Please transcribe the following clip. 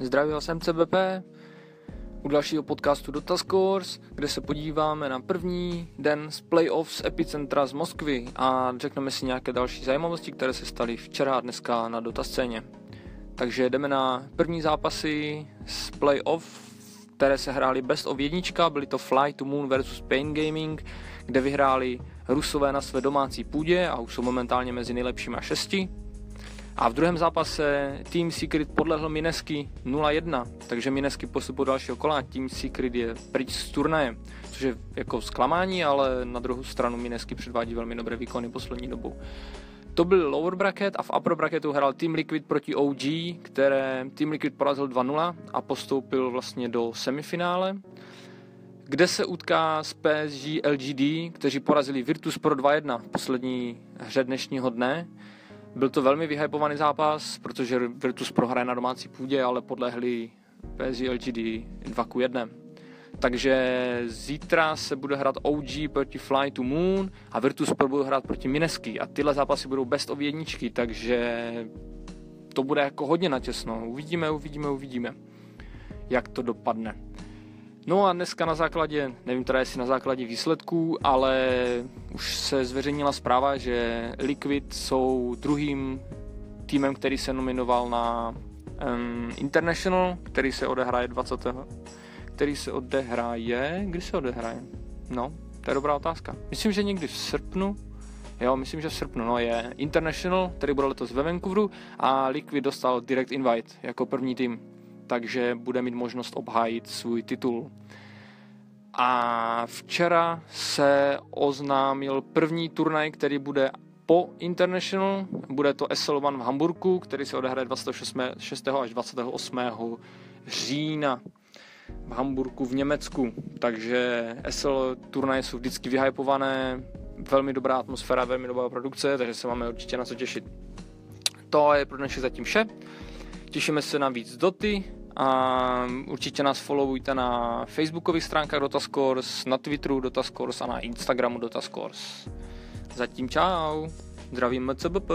Zdraví vás MCBP u dalšího podcastu Dota Scores, kde se podíváme na první den z playoffs Epicentra z Moskvy a řekneme si nějaké další zajímavosti, které se staly včera a dneska na Dota scéně. Takže jdeme na první zápasy z playoff, které se hrály best of jednička, byly to Fly to Moon versus Pain Gaming, kde vyhráli Rusové na své domácí půdě a už jsou momentálně mezi nejlepšíma šesti. A v druhém zápase Team Secret podlehl Minesky 0-1, takže Minesky postup dalšího kola, Team Secret je pryč z turnaje, což je jako zklamání, ale na druhou stranu Minesky předvádí velmi dobré výkony poslední dobou. To byl lower bracket a v upper bracketu hrál Team Liquid proti OG, které Team Liquid porazil 2-0 a postoupil vlastně do semifinále, kde se utká s PSG LGD, kteří porazili Virtus Pro 2-1 v poslední hře dnešního dne. Byl to velmi vyhypovaný zápas, protože Virtus prohraje na domácí půdě, ale podlehli PSG LGD 2 k 1. Takže zítra se bude hrát OG proti Fly to Moon a Virtus Pro bude hrát proti Minesky a tyhle zápasy budou best of jedničky, takže to bude jako hodně natěsno. Uvidíme, uvidíme, uvidíme, jak to dopadne. No a dneska na základě, nevím teda jestli na základě výsledků, ale už se zveřejnila zpráva, že Liquid jsou druhým týmem, který se nominoval na um, International, který se odehraje 20. který se odehraje, kdy se odehraje? No, to je dobrá otázka. Myslím, že někdy v srpnu, Jo, myslím, že v srpnu no, je International, který bude letos ve Vancouveru a Liquid dostal direct invite jako první tým takže bude mít možnost obhájit svůj titul. A včera se oznámil první turnaj, který bude po International. Bude to SL One v Hamburgu, který se odehraje 26. až 28. října v Hamburgu v Německu. Takže SL turnaje jsou vždycky vyhypované, velmi dobrá atmosféra, velmi dobrá produkce, takže se máme určitě na co těšit. To je pro dnešek zatím vše. Těšíme se na víc doty a určitě nás followujte na facebookových stránkách Dotascores, na Twitteru Dotascores a na Instagramu Dotascores. Zatím čau, zdravím MCBP.